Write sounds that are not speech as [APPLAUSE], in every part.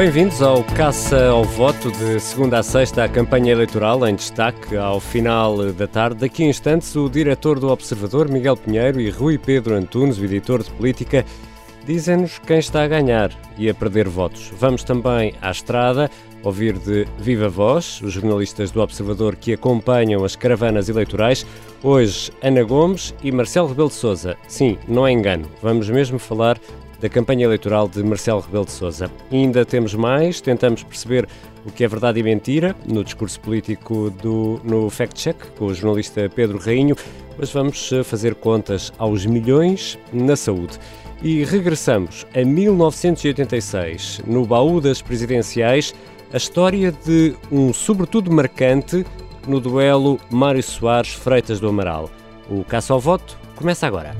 Bem-vindos ao Caça ao Voto de segunda a sexta, a campanha eleitoral em destaque ao final da tarde. Daqui a instantes, o diretor do Observador, Miguel Pinheiro, e Rui Pedro Antunes, o editor de política, dizem-nos quem está a ganhar e a perder votos. Vamos também à estrada ouvir de viva voz os jornalistas do Observador que acompanham as caravanas eleitorais. Hoje, Ana Gomes e Marcelo Rebelo de Sousa. Sim, não é engano, vamos mesmo falar da campanha eleitoral de Marcelo Rebelo de Sousa. Ainda temos mais, tentamos perceber o que é verdade e mentira no discurso político do, no Fact Check com o jornalista Pedro Rainho, mas vamos eh, fazer contas aos milhões na saúde. E regressamos a 1986, no baú das presidenciais, a história de um sobretudo marcante no duelo Mário Soares-Freitas do Amaral. O caça ao voto começa agora.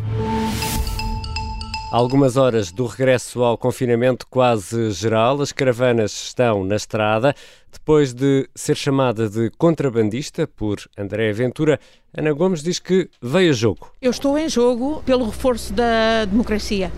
Algumas horas do regresso ao confinamento quase geral, as caravanas estão na estrada. Depois de ser chamada de contrabandista por André Ventura, Ana Gomes diz que veio a jogo. Eu estou em jogo pelo reforço da democracia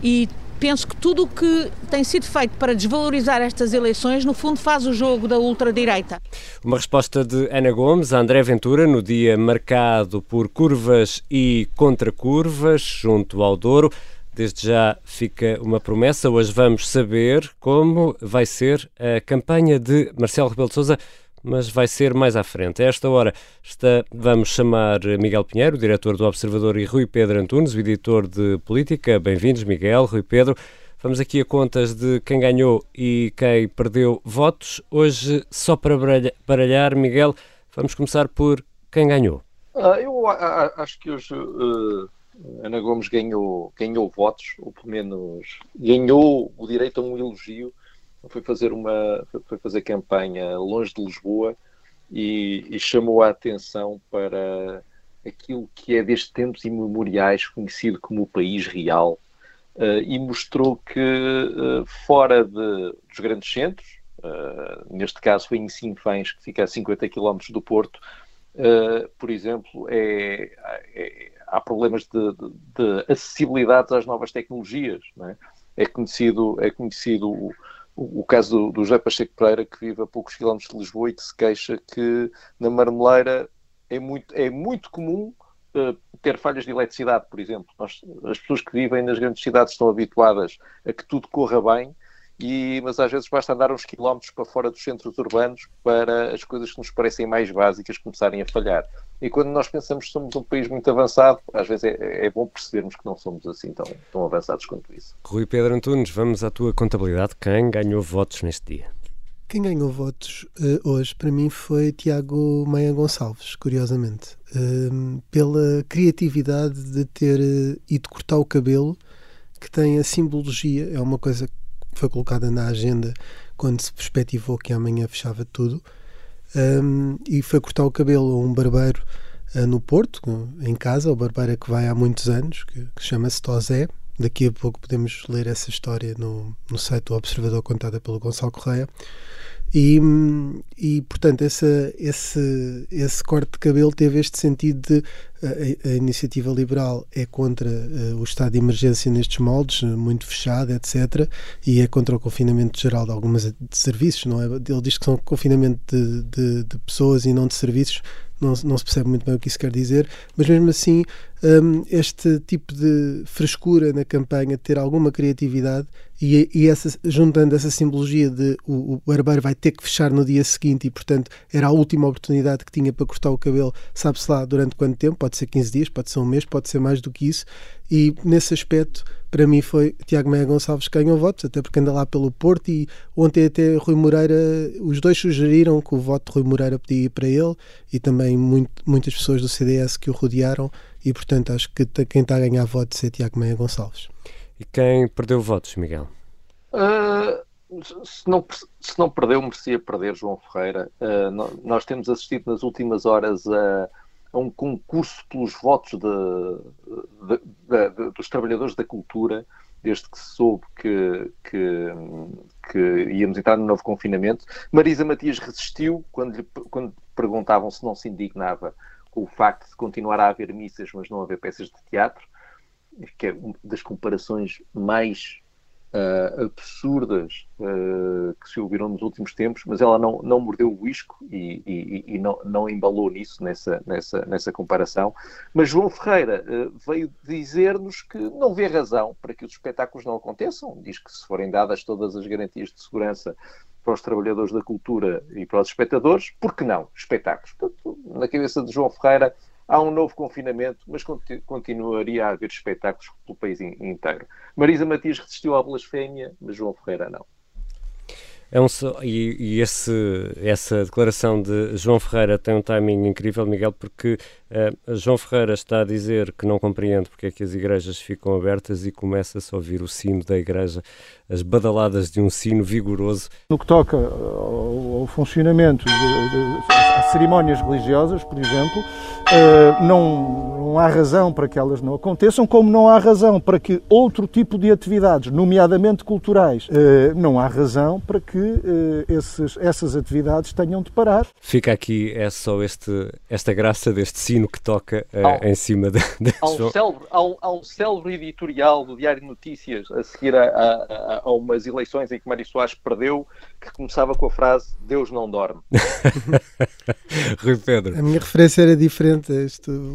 e penso que tudo o que tem sido feito para desvalorizar estas eleições, no fundo, faz o jogo da ultradireita. Uma resposta de Ana Gomes a André Ventura no dia marcado por curvas e contracurvas junto ao Douro. Desde já fica uma promessa. Hoje vamos saber como vai ser a campanha de Marcelo Rebelo de Sousa, mas vai ser mais à frente. A esta hora está, vamos chamar Miguel Pinheiro, diretor do Observador, e Rui Pedro Antunes, editor de Política. Bem-vindos, Miguel, Rui Pedro. Vamos aqui a contas de quem ganhou e quem perdeu votos. Hoje, só para baralhar, Miguel, vamos começar por quem ganhou. Uh, eu acho que hoje uh, Ana Gomes ganhou, ganhou votos, ou pelo menos ganhou o direito a um elogio. Foi fazer uma foi fazer campanha longe de Lisboa e, e chamou a atenção para aquilo que é desde tempos imemoriais conhecido como o país real uh, e mostrou que uh, fora de, dos grandes centros, uh, neste caso foi em Sinfãs, que fica a 50 km do Porto, por exemplo, é, é há problemas de, de, de acessibilidade às novas tecnologias. É? é? conhecido, é conhecido o, o, caso do, do José Pacheco Pereira, que vive a poucos quilómetros de Lisboa e que se queixa que na Marmeleira é muito, é muito comum uh, ter falhas de eletricidade, por exemplo. Nós, as pessoas que vivem nas grandes cidades estão habituadas a que tudo corra bem e, mas às vezes basta andar uns quilómetros para fora dos centros urbanos para as coisas que nos parecem mais básicas começarem a falhar. E quando nós pensamos que somos um país muito avançado, às vezes é, é bom percebermos que não somos assim tão, tão avançados quanto isso. Rui Pedro Antunes, vamos à tua contabilidade. Quem ganhou votos neste dia? Quem ganhou votos uh, hoje para mim foi Tiago Maia Gonçalves, curiosamente, uh, pela criatividade de ter uh, ido cortar o cabelo, que tem a simbologia, é uma coisa foi colocada na agenda quando se perspectivou que amanhã fechava tudo. Um, e foi cortar o cabelo a um barbeiro uh, no Porto, em casa, o barbeiro que vai há muitos anos, que, que chama-se Tozé. Daqui a pouco podemos ler essa história no, no site do Observador contada pelo Gonçalo Correia. E, e portanto, essa, esse, esse corte de cabelo teve este sentido de a, a iniciativa liberal é contra uh, o estado de emergência nestes moldes, muito fechado, etc. E é contra o confinamento geral de algumas de serviços, não é? Ele diz que são confinamento de, de, de pessoas e não de serviços, não, não se percebe muito bem o que isso quer dizer, mas mesmo assim, um, este tipo de frescura na campanha, ter alguma criatividade e, e essa, juntando essa simbologia de o, o barbeiro vai ter que fechar no dia seguinte e, portanto, era a última oportunidade que tinha para cortar o cabelo, sabe-se lá durante quanto tempo, pode ser 15 dias, pode ser um mês, pode ser mais do que isso, e nesse aspecto, para mim, foi Tiago Meia Gonçalves que ganhou votos, até porque anda lá pelo Porto. E ontem, até Rui Moreira, os dois sugeriram que o voto de Rui Moreira podia ir para ele e também muito, muitas pessoas do CDS que o rodearam. E, portanto, acho que quem está a ganhar votos é Tiago Meia Gonçalves. E quem perdeu votos, Miguel? Uh, se, não, se não perdeu, merecia perder João Ferreira. Uh, nós temos assistido nas últimas horas a. A um concurso pelos votos de, de, de, dos trabalhadores da cultura, desde que se soube que, que, que, íamos entrar no novo confinamento. Marisa Matias resistiu quando lhe quando perguntavam se não se indignava com o facto de continuar a haver missas, mas não haver peças de teatro, que é uma das comparações mais uh, absurdas uh, que se ouviram nos últimos tempos, mas ela não, não mordeu o isco e, e, e não, não embalou nisso, nessa, nessa, nessa comparação. Mas João Ferreira uh, veio dizer-nos que não vê razão para que os espetáculos não aconteçam. Diz que se forem dadas todas as garantias de segurança para os trabalhadores da cultura e para os espectadores, por que não? Espetáculos. Portanto, na cabeça de João Ferreira, há um novo confinamento, mas continuaria a haver espetáculos pelo país inteiro. Marisa Matias resistiu à blasfémia, mas João Ferreira não. É um, e, e esse, essa declaração de João Ferreira tem um timing incrível, Miguel, porque uh, João Ferreira está a dizer que não compreende porque é que as igrejas ficam abertas e começa-se a ouvir o sino da igreja, as badaladas de um sino vigoroso. No que toca ao, ao funcionamento de, cerimónias religiosas, por exemplo, uh, não, não há razão para que elas não aconteçam, como não há razão para que outro tipo de atividades, nomeadamente culturais, uh, não há razão para que esses, essas atividades tenham de parar. Fica aqui é só este, esta graça deste sino que toca uh, em cima de há, um célebre, há um célebre editorial do Diário de Notícias a seguir a, a, a, umas eleições em que Mário Soares perdeu, que começava com a frase Deus não dorme. [LAUGHS] Rui Pedro. A minha referência era diferente.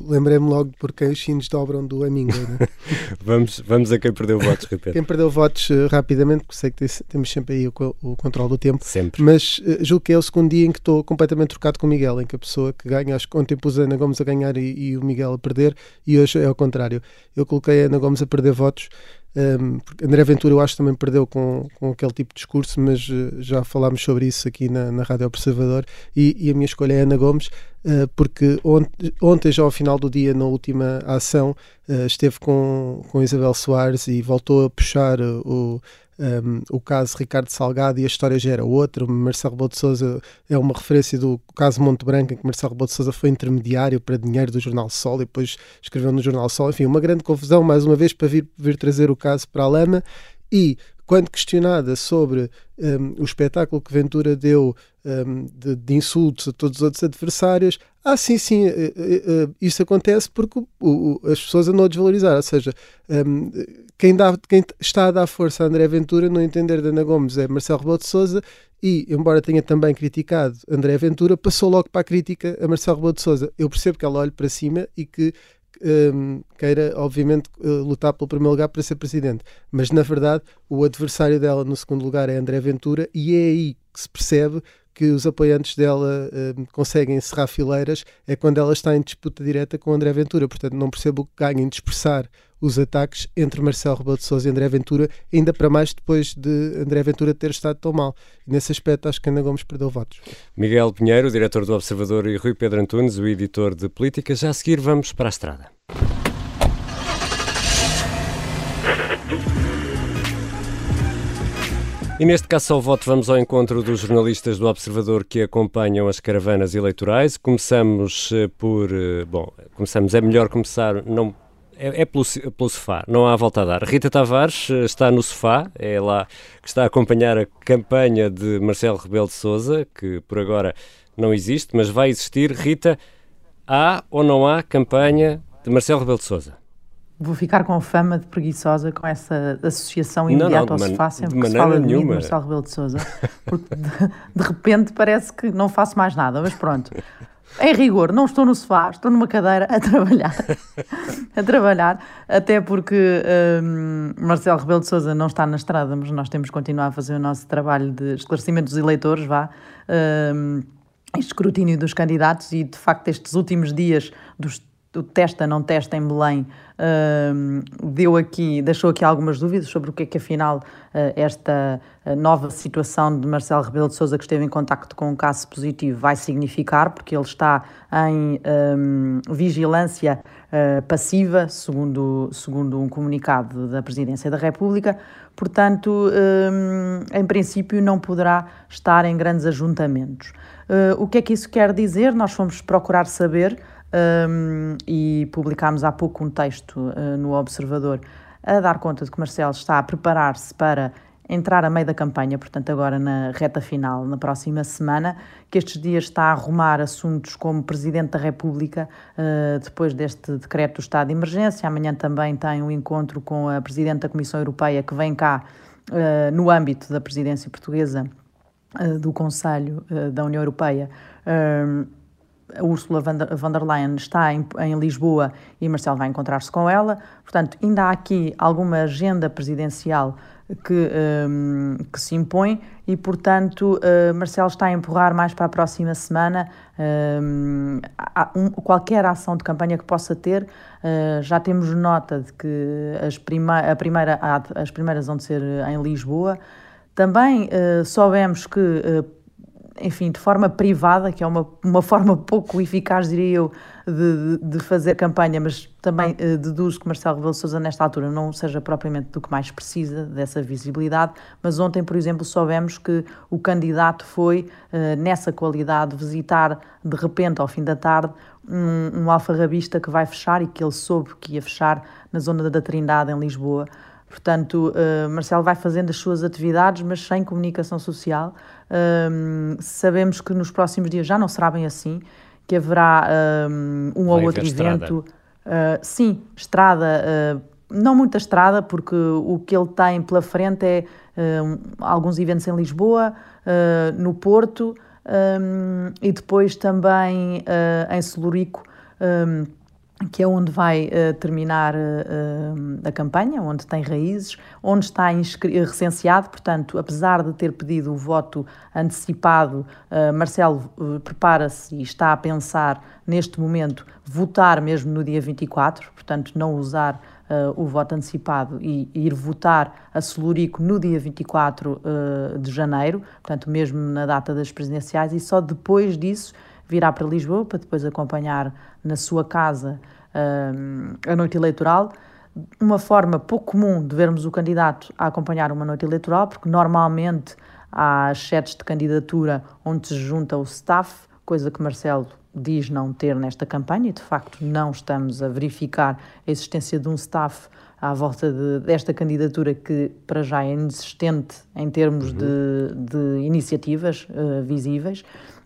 Lembrei-me logo porque os sinos dobram do Aminga. Né? [LAUGHS] vamos, vamos a quem perdeu votos, Rui Pedro. Quem perdeu votos uh, rapidamente, porque sei que temos sempre aí o, o controle do tempo. Sempre. Mas uh, julgo que é o segundo dia em que estou completamente trocado com o Miguel, em que a pessoa que ganha, acho que ontem pus a Ana Gomes a ganhar e, e o Miguel a perder, e hoje é ao contrário. Eu coloquei a Ana Gomes a perder votos um, André Ventura, eu acho também perdeu com, com aquele tipo de discurso, mas uh, já falámos sobre isso aqui na, na Rádio Observador. E, e, a minha escolha é Ana Gomes, uh, porque ont, ontem, já ao final do dia, na última ação, uh, esteve com, com Isabel Soares e voltou a puxar o um, o caso Ricardo Salgado e a história já era outra. Marcelo Rebelo de Sousa é uma referência do caso Monte Branco, em que Marcelo Rebelo de Sousa foi intermediário para dinheiro do Jornal Sol e depois escreveu no Jornal Sol. Enfim, uma grande confusão, mais uma vez, para vir, vir trazer o caso para a lama. E quando questionada sobre um, o espetáculo que Ventura deu um, de, de, insultos a todos os outros adversários, ah, sim, sim, uh, uh, uh, isso acontece porque o, o, as pessoas andam a desvalorizar. Ou seja, um, quem, dá, quem está a dar força a André Ventura, no entender de Ana Gomes, é Marcelo Rebelo de Souza e, embora tenha também criticado André Ventura, passou logo para a crítica a Marcelo Rebelo de Souza. Eu percebo que ela olhe para cima e que um, queira, obviamente, uh, lutar pelo primeiro lugar para ser presidente. Mas, na verdade, o adversário dela no segundo lugar é André Ventura e é aí que se percebe que os apoiantes dela um, conseguem encerrar fileiras é quando ela está em disputa direta com André Ventura. Portanto, não percebo o que ganha em dispersar os ataques entre Marcelo Rebelo de Sousa e André Ventura, ainda para mais depois de André Ventura ter estado tão mal. nesse aspecto, acho que Ana Gomes perdeu votos. Miguel Pinheiro, diretor do Observador, e Rui Pedro Antunes, o editor de Política. Já a seguir, vamos para a estrada. E neste caso ao voto vamos ao encontro dos jornalistas do Observador que acompanham as caravanas eleitorais. Começamos eh, por, eh, bom, começamos, é melhor começar não é, é pelo, pelo, sofá, não há volta a dar. Rita Tavares eh, está no sofá, é lá que está a acompanhar a campanha de Marcelo Rebelo de Souza, que por agora não existe, mas vai existir. Rita, há ou não há campanha de Marcelo Rebelo de Souza? Vou ficar com fama de preguiçosa com essa associação imediata não, não, ao sofá sempre que se fala nenhuma. de mim, Marcelo Rebelo de Souza, porque de, de repente parece que não faço mais nada, mas pronto. Em rigor, não estou no sofá, estou numa cadeira a trabalhar. [LAUGHS] a trabalhar, até porque um, Marcelo Rebelo de Sousa não está na estrada, mas nós temos que continuar a fazer o nosso trabalho de esclarecimento dos eleitores, vá. Um, escrutínio dos candidatos e, de facto, estes últimos dias dos o testa não testa em Belém uh, deu aqui, deixou aqui algumas dúvidas sobre o que é que afinal uh, esta uh, nova situação de Marcelo Rebelo de Sousa que esteve em contacto com um caso positivo vai significar, porque ele está em um, vigilância uh, passiva, segundo, segundo um comunicado da Presidência da República, portanto, um, em princípio não poderá estar em grandes ajuntamentos. O que é que isso quer dizer? Nós fomos procurar saber um, e publicámos há pouco um texto uh, no Observador a dar conta de que Marcelo está a preparar-se para entrar a meio da campanha, portanto, agora na reta final, na próxima semana, que estes dias está a arrumar assuntos como Presidente da República, uh, depois deste decreto do estado de emergência. Amanhã também tem um encontro com a Presidente da Comissão Europeia, que vem cá uh, no âmbito da presidência portuguesa do Conselho da União Europeia, a Ursula von der Leyen está em, em Lisboa e Marcelo vai encontrar-se com ela. Portanto, ainda há aqui alguma agenda presidencial que, um, que se impõe e, portanto, uh, Marcelo está a empurrar mais para a próxima semana um, um, qualquer ação de campanha que possa ter. Uh, já temos nota de que as, prima a primeira, as primeiras vão de ser em Lisboa. Também uh, soubemos que enfim, de forma privada, que é uma, uma forma pouco eficaz, diria eu, de, de fazer campanha, mas também uh, deduzo que Marcelo Rebelo Sousa nesta altura não seja propriamente do que mais precisa dessa visibilidade, mas ontem, por exemplo, soubemos que o candidato foi, uh, nessa qualidade, visitar de repente, ao fim da tarde, um, um alfarrabista que vai fechar e que ele soube que ia fechar na zona da Trindade, em Lisboa. Portanto, uh, Marcelo vai fazendo as suas atividades, mas sem comunicação social. Uh, sabemos que nos próximos dias já não será bem assim, que haverá um, um ou outro evento. Uh, sim, estrada, não muita estrada, porque o que ele tem pela frente é alguns eventos em Lisboa, no Porto um, e depois também em Celurico. Que é onde vai uh, terminar uh, a campanha, onde tem raízes, onde está recenseado, portanto, apesar de ter pedido o voto antecipado, uh, Marcelo prepara-se e está a pensar, neste momento, votar mesmo no dia 24, portanto, não usar o voto antecipado e, e, ir votar a Celurico no dia 24 de janeiro, portanto, mesmo na data das presidenciais, e só depois disso virá para Lisboa para depois acompanhar na sua casa uh, a noite eleitoral. Uma forma pouco comum de vermos o candidato a acompanhar uma noite eleitoral, porque normalmente há setes de candidatura onde se junta o staff, coisa que Marcelo diz não ter nesta campanha, e de facto não estamos a verificar a existência de um staff à volta de, desta candidatura que para já é inexistente em termos uhum. de, de, iniciativas uh, visíveis.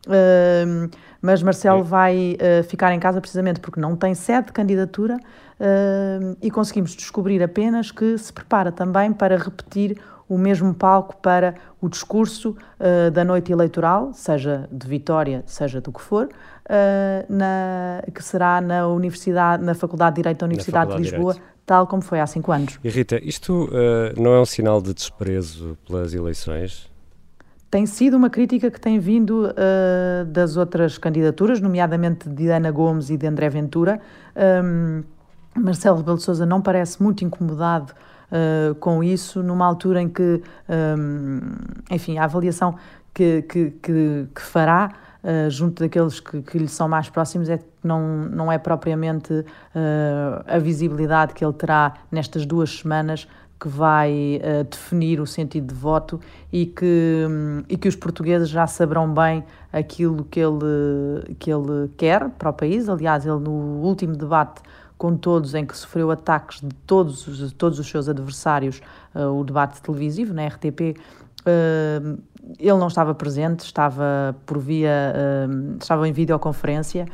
Uh, mas Marcelo vai uh, ficar em casa precisamente porque não tem sede de candidatura uh, e conseguimos descobrir apenas que se prepara também para repetir o mesmo palco para o discurso uh, da noite eleitoral, seja de Vitória, seja do que for, na, que será na Universidade, na Faculdade de Direito da Universidade de Lisboa, de tal como foi há cinco anos. E Rita, isto não é um sinal de desprezo pelas eleições? Tem sido uma crítica que tem vindo uh, das outras candidaturas, nomeadamente de Ana Gomes e de André Ventura. Um, Marcelo Rebelo de Sousa não parece muito incomodado uh, com isso, numa altura em que, um, enfim, a avaliação que, que, que, que fará uh, junto daqueles que, que lhe são mais próximos é que não, não é propriamente a visibilidade que ele terá nestas duas semanas que vai uh, definir o sentido de voto e que, um, e que os portugueses já saberão bem aquilo que ele, que ele quer para o país. Aliás, ele no último debate com todos, em que sofreu ataques de todos, de todos os seus adversários, uh, o debate televisivo na RTP, uh, ele não estava presente, estava por via, estava em videoconferência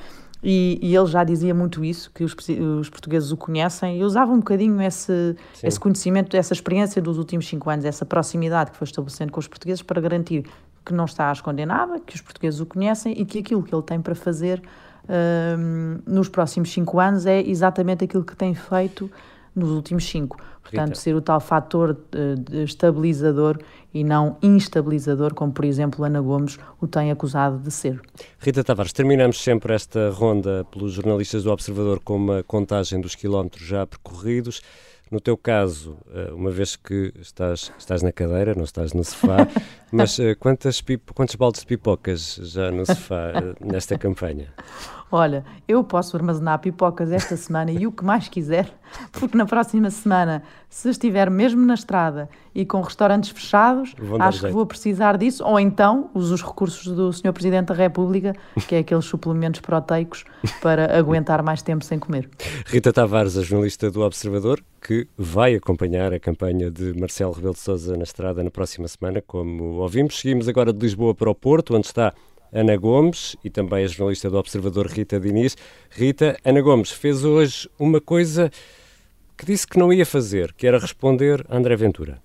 e, e, ele já dizia muito isso, que os, os, portugueses o conhecem e usava um bocadinho esse, esse conhecimento, essa experiência dos últimos cinco anos, essa proximidade que foi estabelecendo com os portugueses para garantir que não está a esconder nada, que os portugueses o conhecem e que aquilo que ele tem para fazer um, nos próximos cinco anos é exatamente aquilo que tem feito nos últimos cinco. Portanto, Rita. ser o tal fator uh, estabilizador e não instabilizador, como por exemplo Ana Gomes o tem acusado de ser. Rita Tavares, terminamos sempre esta ronda pelos jornalistas do Observador com uma contagem dos quilómetros já percorridos. No teu caso, eh, uma vez que estás, estás na cadeira, não estás no sofá, [LAUGHS] mas eh, quantas quantos baldes de pipocas já no sofá nesta campanha? Olha, eu posso armazenar pipocas esta semana e o que mais quiser, porque na próxima semana, se estiver mesmo na estrada e com restaurantes fechados, acho que vou precisar disso, ou então uso os recursos do Sr. Presidente da República, que é aqueles suplementos proteicos para aguentar mais tempo sem comer. Rita Tavares, a jornalista do Observador, que vai acompanhar a campanha de Marcelo Rebelo de Sousa na estrada na próxima semana, como ouvimos. Seguimos agora de Lisboa para o Porto, onde está Ana Gomes e também a jornalista do Observador Rita Diniz. Rita, Ana Gomes fez hoje uma coisa que disse que não ia fazer, que era responder a André Ventura.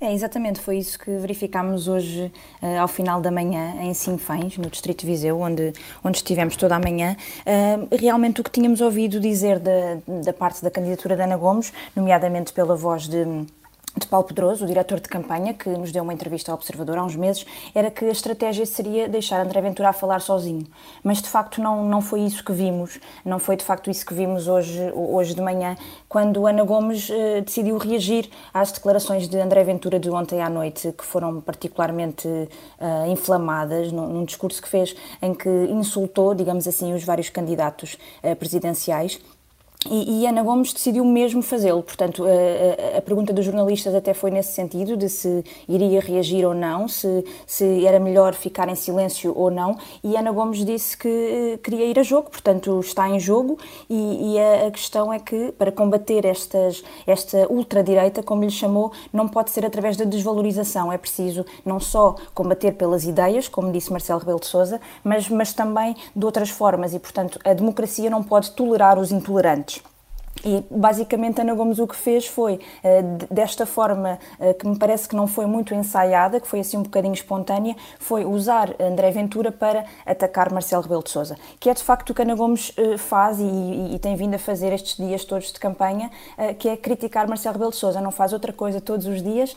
É, exatamente, foi isso que verificámos hoje uh, ao final da manhã em Sinfães, no Distrito de Viseu, onde, onde estivemos toda a manhã. Uh, realmente o que tínhamos ouvido dizer da, da parte da candidatura de Ana Gomes, nomeadamente pela voz de de Paulo Pedroso, o diretor de campanha, que nos deu uma entrevista ao Observador há uns meses, era que a estratégia seria deixar André Ventura a falar sozinho. Mas de facto não, não foi isso que vimos, não foi de facto isso que vimos hoje, hoje de manhã, quando Ana Gomes eh, decidiu reagir às declarações de André Ventura de ontem à noite, que foram particularmente eh, inflamadas, num, num, discurso que fez em que insultou, digamos assim, os vários candidatos eh, presidenciais e, e, Ana Gomes decidiu mesmo fazê-lo. Portanto, a, a, a, pergunta dos jornalistas até foi nesse sentido, de se iria reagir ou não, se, se era melhor ficar em silêncio ou não. E Ana Gomes disse que eh, queria ir a jogo, portanto, está em jogo. E, e a, a, questão é que, para combater estas, esta ultradireita, como lhe chamou, não pode ser através da desvalorização. É preciso não só combater pelas ideias, como disse Marcelo Rebelo de Souza, mas, mas também de outras formas. E, portanto, a democracia não pode tolerar os intolerantes. E basicamente Ana Gomes o que fez foi, eh, desta forma eh, que me parece que não foi muito ensaiada, que foi assim um bocadinho espontânea, foi usar André Ventura para atacar Marcelo Rebelo de Sousa, que é de facto o que Ana Gomes eh, faz e, e, tem vindo a fazer estes dias todos de campanha, que é criticar Marcelo Rebelo de Sousa, não faz outra coisa todos os dias,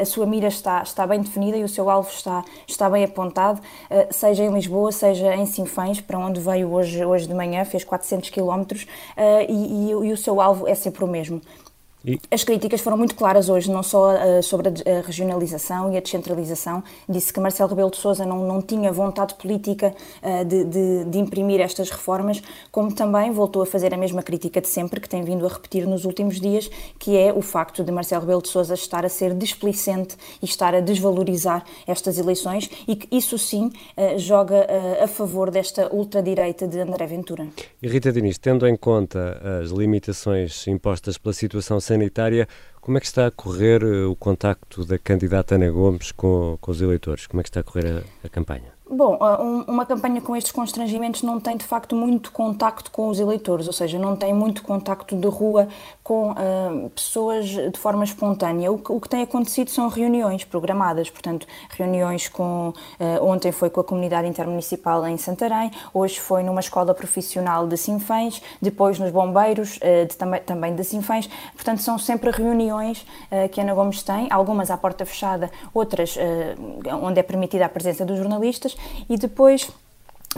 a sua mira está, está bem definida e o seu alvo está, está bem apontado, seja em Lisboa, seja em Sinfães, para onde veio hoje, hoje de manhã, fez 400 quilómetros e, e, e o seu alvo é sempre o mesmo. E... As críticas foram muito claras hoje, não só uh, sobre a, a, regionalização e a descentralização. Disse que Marcelo Rebelo de Sousa não, não tinha vontade política uh, de, de, de, imprimir estas reformas, como também voltou a fazer a mesma crítica de sempre, que tem vindo a repetir nos últimos dias, que é o facto de Marcelo Rebelo de Sousa estar a ser displicente e estar a desvalorizar estas eleições e que isso sim uh, joga a favor desta ultradireita de André Ventura. E Rita Diniz, tendo em conta as limitações impostas pela situação sanitária, como é que está a correr eh, o contacto da candidata Ana Gomes com, com os eleitores? Como é que está a correr a, a campanha? Bom, uma campanha com estes constrangimentos não tem de facto muito contacto com os eleitores, ou seja, não tem muito contacto de rua com uh, pessoas de forma espontânea. O que, o que, tem acontecido são reuniões programadas, portanto, reuniões com. Uh, ontem foi com a comunidade intermunicipal em Santarém, hoje foi numa escola profissional de Sinfãs, depois nos bombeiros uh, de, também, também de Sinfãs. Portanto, são sempre reuniões que Ana Gomes tem, algumas à porta fechada, outras onde é permitida a presença dos jornalistas e depois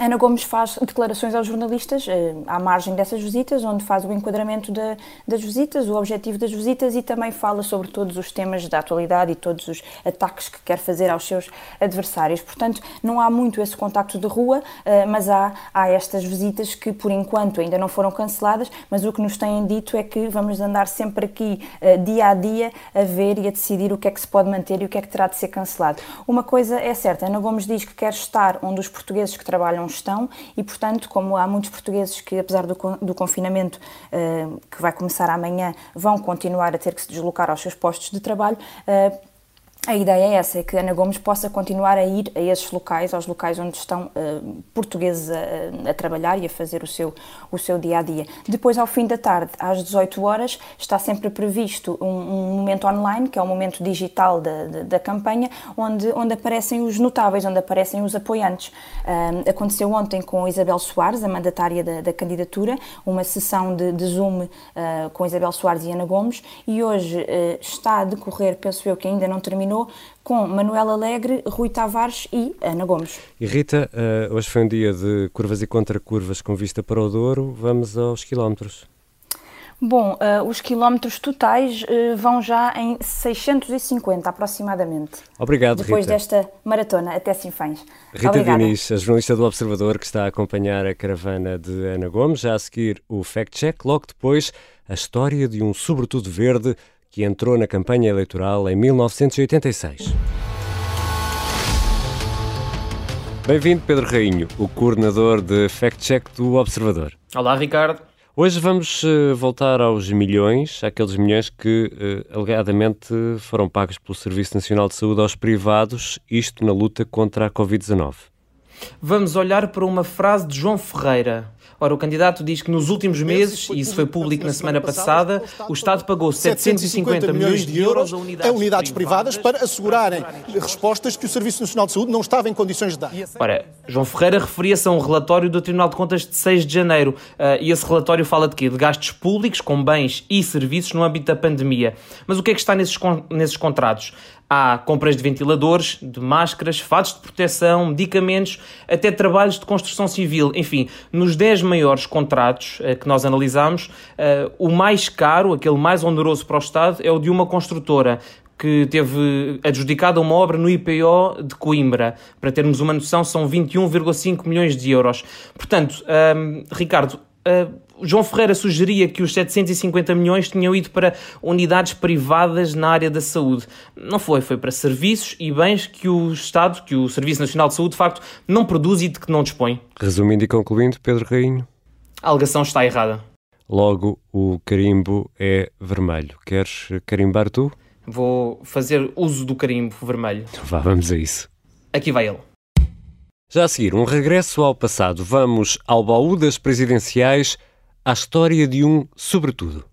Ana Gomes faz declarações aos jornalistas eh, à margem dessas visitas, onde faz o enquadramento de, das visitas, o objetivo das visitas e também fala sobre todos os temas da atualidade e todos os ataques que quer fazer aos seus adversários. Portanto, não há muito esse contacto de rua, eh, mas há, há estas visitas que, por enquanto, ainda não foram canceladas, mas o que nos têm dito é que vamos andar sempre aqui, eh, dia a dia, a ver e a decidir o que é que se pode manter e o que é que terá de ser cancelado. Uma coisa é certa, Ana Gomes diz que quer estar onde os portugueses que trabalham estão e, portanto, como há muitos portugueses que, apesar do, do confinamento uh, que vai começar amanhã, vão continuar a ter que se deslocar aos seus postos de trabalho, uh, a ideia é essa, é que Ana Gomes possa continuar a ir a esses locais, aos locais onde estão uh, portugueses a, a, trabalhar e a fazer o seu, o seu dia a dia. Depois, ao fim da tarde, às 18 horas, está sempre previsto um, um momento online, que é o momento digital da, da, da, campanha, onde, onde aparecem os notáveis, onde aparecem os apoiantes. Uh, aconteceu ontem com Isabel Soares, a mandatária da, da candidatura, uma sessão de, de Zoom uh, com Isabel Soares e Ana Gomes, e hoje está a decorrer, penso eu que ainda não terminou terminou com Manuel Alegre, Rui Tavares e Ana Gomes. E Rita, uh, hoje foi um dia de curvas e contra-curvas com vista para o Douro. Vamos aos quilómetros. Bom, uh, os quilómetros totais uh, vão já em 650 aproximadamente. Obrigado, Depois Rita. desta maratona até Sinfãs. Rita Obrigada. Diniz, a jornalista do Observador que está a acompanhar a caravana de Ana Gomes. Já a seguir o Fact Check, logo depois a história de um sobretudo verde que entrou na campanha eleitoral em 1986. Bem-vindo, Pedro Rainho, o coordenador de Fact Check do Observador. Olá, Ricardo. Hoje vamos uh, voltar aos milhões, aqueles milhões que uh, alegadamente foram pagos pelo Serviço Nacional de Saúde aos privados, isto na luta contra a Covid-19. Vamos olhar para uma frase de João Ferreira, Ora, o candidato diz que nos últimos meses, e isso foi público na semana passada, o Estado pagou 750 milhões de euros a unidades, a unidades privadas, para assegurarem respostas que o Serviço Nacional de Saúde não estava em condições de dar. Ora, João Ferreira referia-se a um relatório do Tribunal de Contas de 6 de janeiro, uh, e esse relatório fala de quê? De gastos públicos com bens e serviços no âmbito da pandemia. Mas o que é que está nesses, nesses contratos? Há compras de ventiladores, de máscaras, fatos de proteção, medicamentos, até trabalhos de construção civil. Enfim, nos 10 maiores contratos uh, que nós analisamos, uh, o mais caro, aquele mais oneroso para o Estado, é o de uma construtora que teve adjudicada uma obra no IPO de Coimbra. Para termos uma noção, são 21,5 milhões de euros. Portanto, um, Ricardo, uh, João Ferreira sugeria que os 750 milhões tinham ido para unidades privadas na área da saúde. Não foi, foi para serviços e bens que o Estado, que o Serviço Nacional de Saúde, de facto, não produz e de que não dispõe. Resumindo e concluindo, Pedro Rainho. A alegação está errada. Logo, o carimbo é vermelho. Queres carimbar tu? Vou fazer uso do carimbo vermelho. [LAUGHS] Vá, vamos a isso. Aqui vai ele. Já a seguir, um regresso ao passado. Vamos ao baú das presidenciais à história de um sobretudo.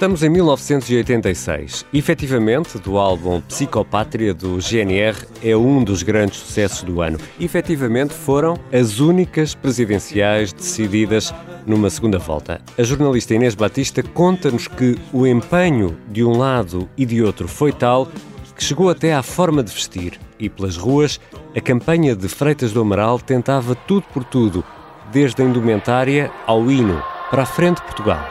Estamos em 1986. Efetivamente, do álbum Psicopátria do GNR é um dos grandes sucessos do ano. Efetivamente, foram as únicas presidenciais decididas numa segunda volta. A jornalista Inês Batista conta-nos que o empenho de um lado e de outro foi tal que chegou até à forma de vestir e pelas ruas a campanha de Freitas do Amaral tentava tudo por tudo, desde a indumentária ao hino, para a frente Portugal.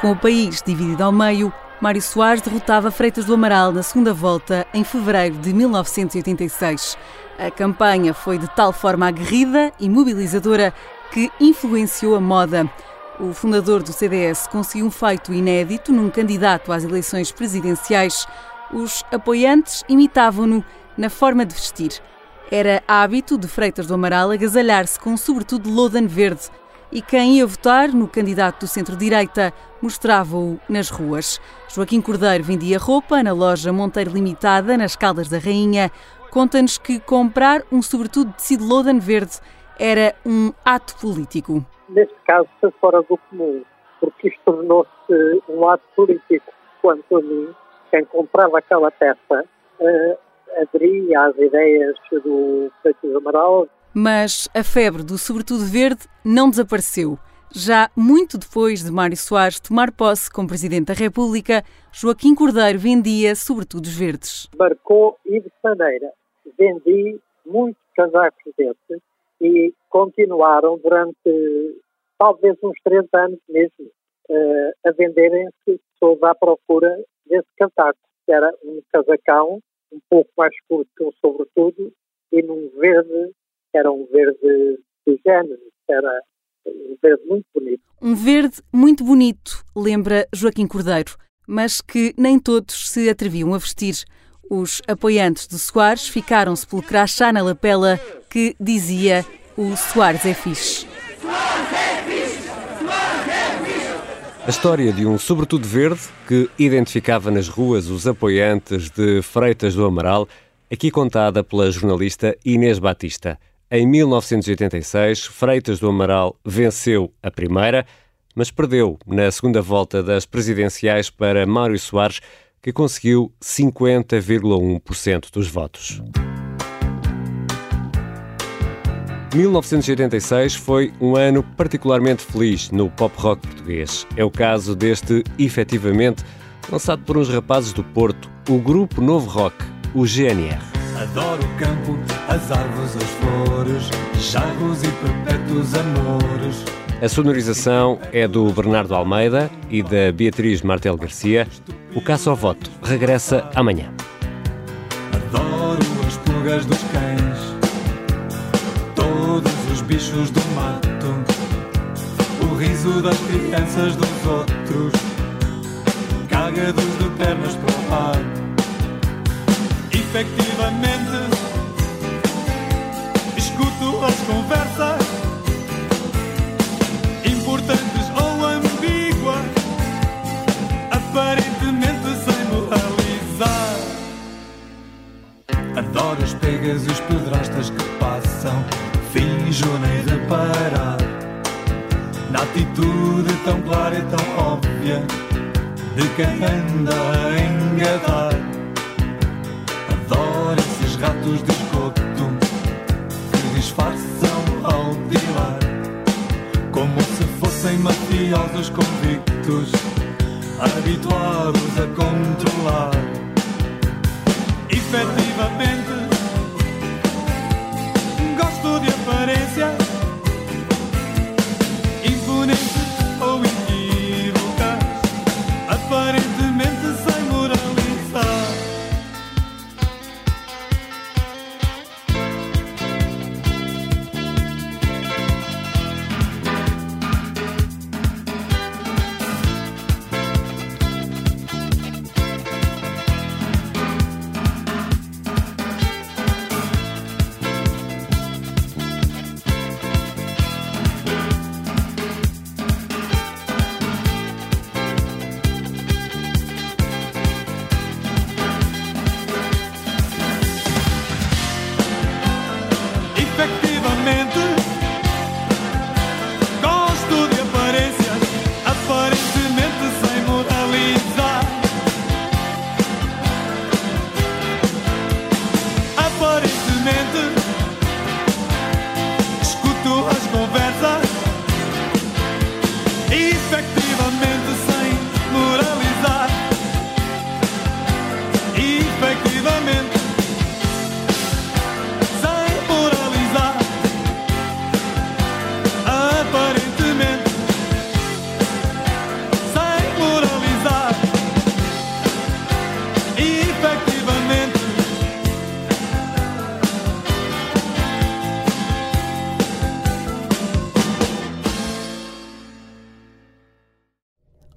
Com o país dividido ao meio, Mário Soares derrotava Freitas do Amaral na segunda volta em fevereiro de 1986. A campanha foi de tal forma aguerrida e mobilizadora que influenciou a moda. O fundador do CDS conseguiu um feito inédito num candidato às eleições presidenciais. Os apoiantes imitavam-no na forma de vestir. Era hábito de Freitas do Amaral agasalhar-se com sobretudo lodan verde, e quem ia votar no candidato do centro-direita mostrava-o nas ruas. Joaquim Cordeiro vendia roupa na loja Monteiro Limitada, nas Caldas da Rainha. Conta-nos que comprar um sobretudo de tecido Lodan verde era um ato político. Neste caso foi fora do comum, porque isto tornou-se um ato político. Quanto a mim, quem comprava aquela peça uh, aderia às ideias do Feito Amaral, mas a febre do sobretudo verde não desapareceu. Já muito depois de Mário Soares tomar posse como Presidente da República, Joaquim Cordeiro vendia sobretudos verdes. Marcou e de maneira. Vendi muitos casacos desses e continuaram durante talvez uns 30 anos mesmo uh, a venderem-se pessoas à procura desse casaco, era um casacão um pouco mais curto que um sobretudo e num verde era um verde de género, era um verde muito bonito. Um verde muito bonito, lembra Joaquim Cordeiro, mas que nem todos se atreviam a vestir. Os apoiantes de Soares ficaram-se pelo crachá na lapela que dizia o Soares é fixe. A história de um sobretudo verde que identificava nas ruas os apoiantes de Freitas do Amaral, aqui contada pela jornalista Inês Batista. Em 1986, Freitas do Amaral venceu a primeira, mas perdeu na segunda volta das presidenciais para Mário Soares, que conseguiu 50,1% dos votos. 1986 foi um ano particularmente feliz no pop rock português. É o caso deste Efetivamente, lançado por uns rapazes do Porto, o grupo Novo Rock, o GNR. Adoro o campo, as árvores, as flores, jagos e perpétuos amores. A sonorização é do Bernardo Almeida e da Beatriz Martel Garcia. O Caça ao Voto regressa amanhã. Adoro as pulgas dos cães, todos os bichos do mato, o riso das crianças dos outros, cagados de pernas para o lado efetivamente escuto as conversas importantes ou ambíguas, aparentemente sem moralizar. Adoro as pegas e os pedrastas que passam, finjo nem reparar. Na atitude tão clara e tão óbvia de quem anda